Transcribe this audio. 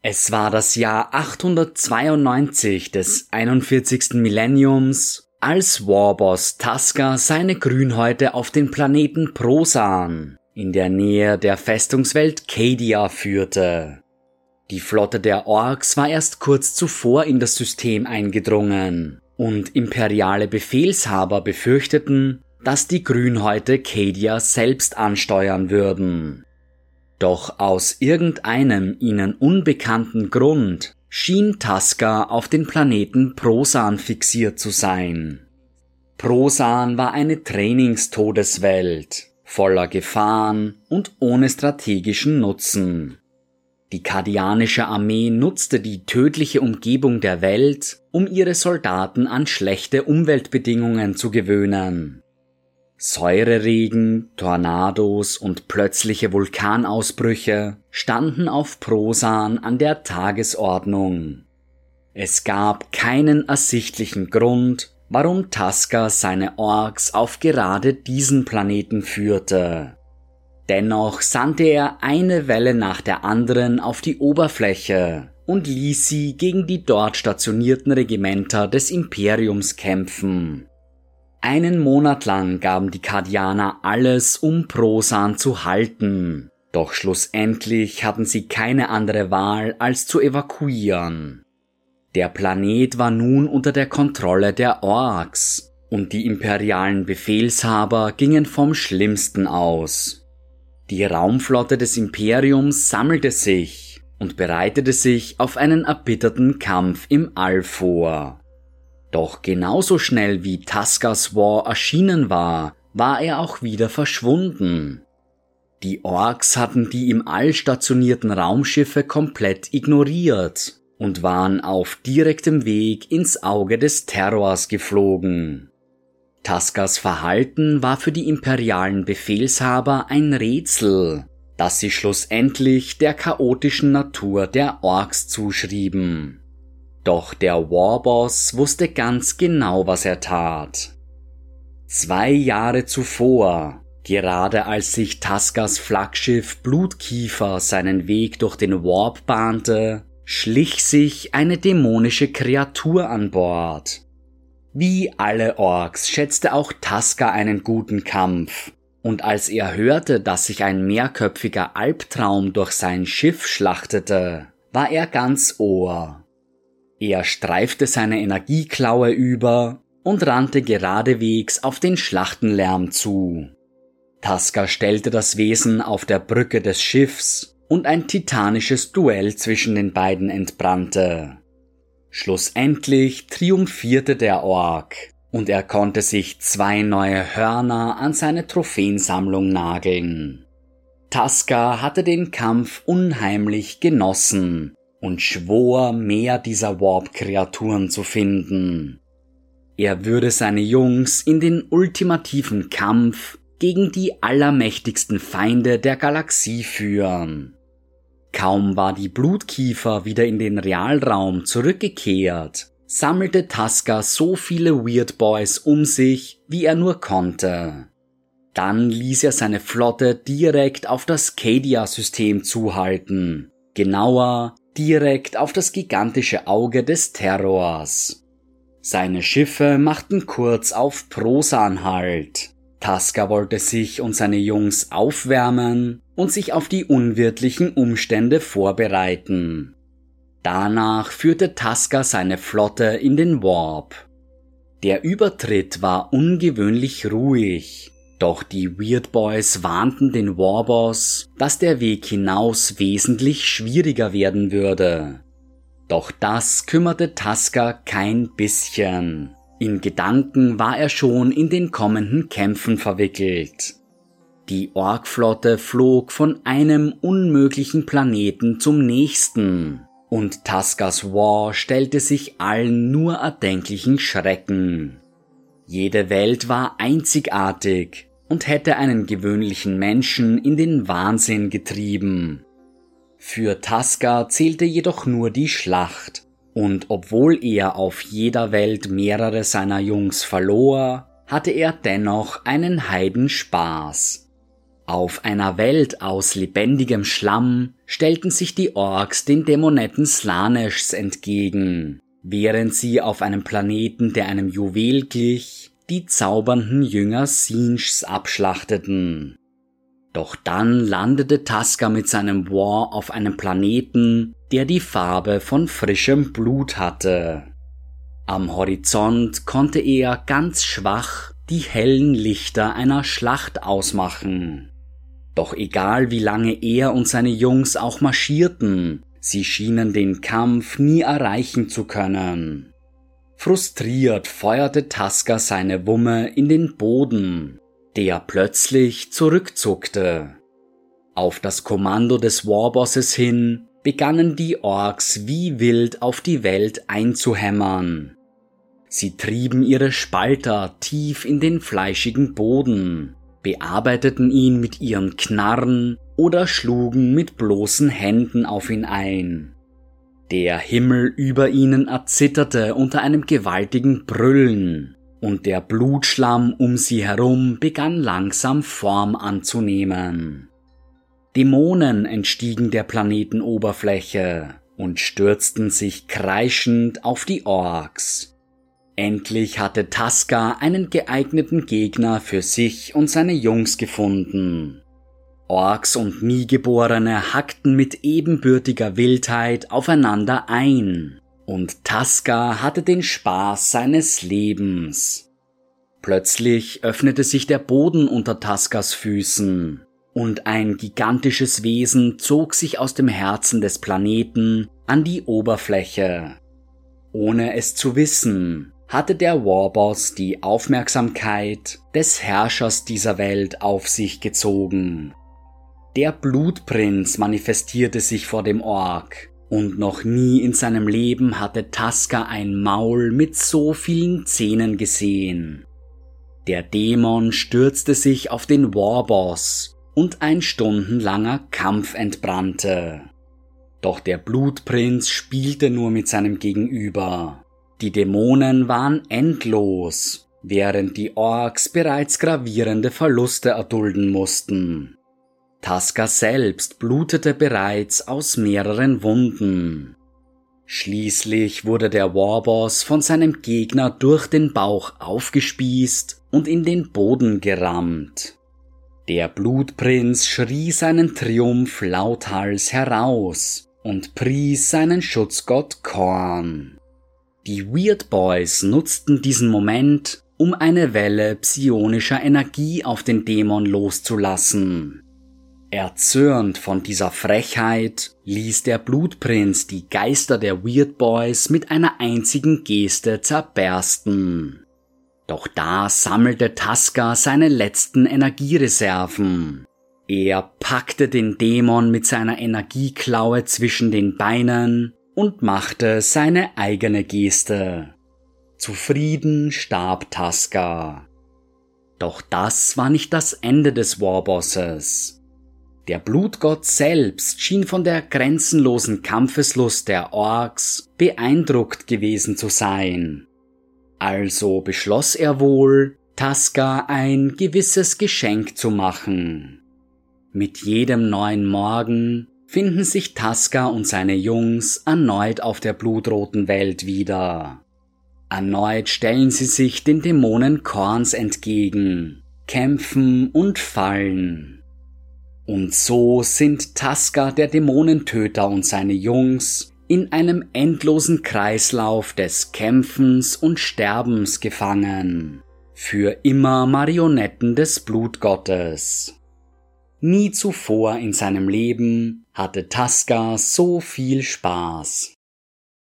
Es war das Jahr 892 des 41. Millenniums, als Warboss Taska seine Grünhäute auf den Planeten Prosan in der Nähe der Festungswelt Cadia führte. Die Flotte der Orks war erst kurz zuvor in das System eingedrungen und imperiale Befehlshaber befürchteten, dass die Grünhäute Cadia selbst ansteuern würden. Doch aus irgendeinem ihnen unbekannten Grund schien Tasca auf den Planeten Prosan fixiert zu sein. Prosan war eine Trainingstodeswelt, voller Gefahren und ohne strategischen Nutzen. Die kardianische Armee nutzte die tödliche Umgebung der Welt, um ihre Soldaten an schlechte Umweltbedingungen zu gewöhnen. Säureregen, Tornados und plötzliche Vulkanausbrüche standen auf Prosan an der Tagesordnung. Es gab keinen ersichtlichen Grund, warum Taska seine Orks auf gerade diesen Planeten führte. Dennoch sandte er eine Welle nach der anderen auf die Oberfläche und ließ sie gegen die dort stationierten Regimenter des Imperiums kämpfen. Einen Monat lang gaben die Kardianer alles, um Prosan zu halten, doch schlussendlich hatten sie keine andere Wahl, als zu evakuieren. Der Planet war nun unter der Kontrolle der Orks, und die imperialen Befehlshaber gingen vom Schlimmsten aus. Die Raumflotte des Imperiums sammelte sich und bereitete sich auf einen erbitterten Kampf im All vor. Doch genauso schnell wie Taskas War erschienen war, war er auch wieder verschwunden. Die Orks hatten die im All stationierten Raumschiffe komplett ignoriert und waren auf direktem Weg ins Auge des Terrors geflogen. Taskas Verhalten war für die imperialen Befehlshaber ein Rätsel, das sie schlussendlich der chaotischen Natur der Orks zuschrieben. Doch der Warboss wusste ganz genau, was er tat. Zwei Jahre zuvor, gerade als sich Taskas Flaggschiff Blutkiefer seinen Weg durch den Warp bahnte, schlich sich eine dämonische Kreatur an Bord. Wie alle Orks schätzte auch Taska einen guten Kampf, und als er hörte, dass sich ein mehrköpfiger Albtraum durch sein Schiff schlachtete, war er ganz Ohr. Er streifte seine Energieklaue über und rannte geradewegs auf den Schlachtenlärm zu. Taska stellte das Wesen auf der Brücke des Schiffs und ein titanisches Duell zwischen den beiden entbrannte. Schlussendlich triumphierte der Ork und er konnte sich zwei neue Hörner an seine Trophäensammlung nageln. Taska hatte den Kampf unheimlich genossen und schwor, mehr dieser Warp-Kreaturen zu finden. Er würde seine Jungs in den ultimativen Kampf gegen die allermächtigsten Feinde der Galaxie führen. Kaum war die Blutkiefer wieder in den Realraum zurückgekehrt, sammelte Taska so viele Weird Boys um sich, wie er nur konnte. Dann ließ er seine Flotte direkt auf das Cadia-System zuhalten, genauer direkt auf das gigantische Auge des Terrors. Seine Schiffe machten kurz auf Prosan Halt. Taska wollte sich und seine Jungs aufwärmen und sich auf die unwirtlichen Umstände vorbereiten. Danach führte Taska seine Flotte in den Warp. Der Übertritt war ungewöhnlich ruhig, doch die Weird Boys warnten den Warboss, dass der Weg hinaus wesentlich schwieriger werden würde. Doch das kümmerte Taska kein bisschen. In Gedanken war er schon in den kommenden Kämpfen verwickelt. Die Orkflotte flog von einem unmöglichen Planeten zum nächsten, und Taskas War stellte sich allen nur erdenklichen Schrecken. Jede Welt war einzigartig, und hätte einen gewöhnlichen Menschen in den Wahnsinn getrieben. Für Taska zählte jedoch nur die Schlacht, und obwohl er auf jeder Welt mehrere seiner Jungs verlor, hatte er dennoch einen Heidenspaß. Auf einer Welt aus lebendigem Schlamm stellten sich die Orks den Dämonetten Slanesh entgegen, während sie auf einem Planeten, der einem Juwel glich, die zaubernden Jünger Sinchs abschlachteten. Doch dann landete Taska mit seinem War auf einem Planeten, der die Farbe von frischem Blut hatte. Am Horizont konnte er ganz schwach die hellen Lichter einer Schlacht ausmachen. Doch egal wie lange er und seine Jungs auch marschierten, sie schienen den Kampf nie erreichen zu können. Frustriert feuerte Tasker seine Wumme in den Boden, der plötzlich zurückzuckte. Auf das Kommando des Warbosses hin begannen die Orks wie wild auf die Welt einzuhämmern. Sie trieben ihre Spalter tief in den fleischigen Boden, bearbeiteten ihn mit ihren Knarren oder schlugen mit bloßen Händen auf ihn ein. Der Himmel über ihnen erzitterte unter einem gewaltigen Brüllen, und der Blutschlamm um sie herum begann langsam Form anzunehmen. Dämonen entstiegen der Planetenoberfläche und stürzten sich kreischend auf die Orks, Endlich hatte Taska einen geeigneten Gegner für sich und seine Jungs gefunden. Orks und Niegeborene hackten mit ebenbürtiger Wildheit aufeinander ein, und Taska hatte den Spaß seines Lebens. Plötzlich öffnete sich der Boden unter Taskas Füßen, und ein gigantisches Wesen zog sich aus dem Herzen des Planeten an die Oberfläche. Ohne es zu wissen, hatte der Warboss die Aufmerksamkeit des Herrschers dieser Welt auf sich gezogen. Der Blutprinz manifestierte sich vor dem Ork, und noch nie in seinem Leben hatte Taska ein Maul mit so vielen Zähnen gesehen. Der Dämon stürzte sich auf den Warboss und ein stundenlanger Kampf entbrannte. Doch der Blutprinz spielte nur mit seinem Gegenüber. Die Dämonen waren endlos, während die Orks bereits gravierende Verluste erdulden mussten. Taska selbst blutete bereits aus mehreren Wunden. Schließlich wurde der Warboss von seinem Gegner durch den Bauch aufgespießt und in den Boden gerammt. Der Blutprinz schrie seinen Triumph lauthals heraus und pries seinen Schutzgott Korn. Die Weird Boys nutzten diesen Moment, um eine Welle psionischer Energie auf den Dämon loszulassen. Erzürnt von dieser Frechheit ließ der Blutprinz die Geister der Weird Boys mit einer einzigen Geste zerbersten. Doch da sammelte Taska seine letzten Energiereserven. Er packte den Dämon mit seiner Energieklaue zwischen den Beinen und machte seine eigene Geste. Zufrieden starb Taska. Doch das war nicht das Ende des Warbosses. Der Blutgott selbst schien von der grenzenlosen Kampfeslust der Orks beeindruckt gewesen zu sein. Also beschloss er wohl, Taska ein gewisses Geschenk zu machen. Mit jedem neuen Morgen finden sich Taska und seine Jungs erneut auf der blutroten Welt wieder. Erneut stellen sie sich den Dämonen Korns entgegen, kämpfen und fallen. Und so sind Taska, der Dämonentöter und seine Jungs in einem endlosen Kreislauf des Kämpfens und Sterbens gefangen, für immer Marionetten des Blutgottes. Nie zuvor in seinem Leben hatte Taska so viel Spaß.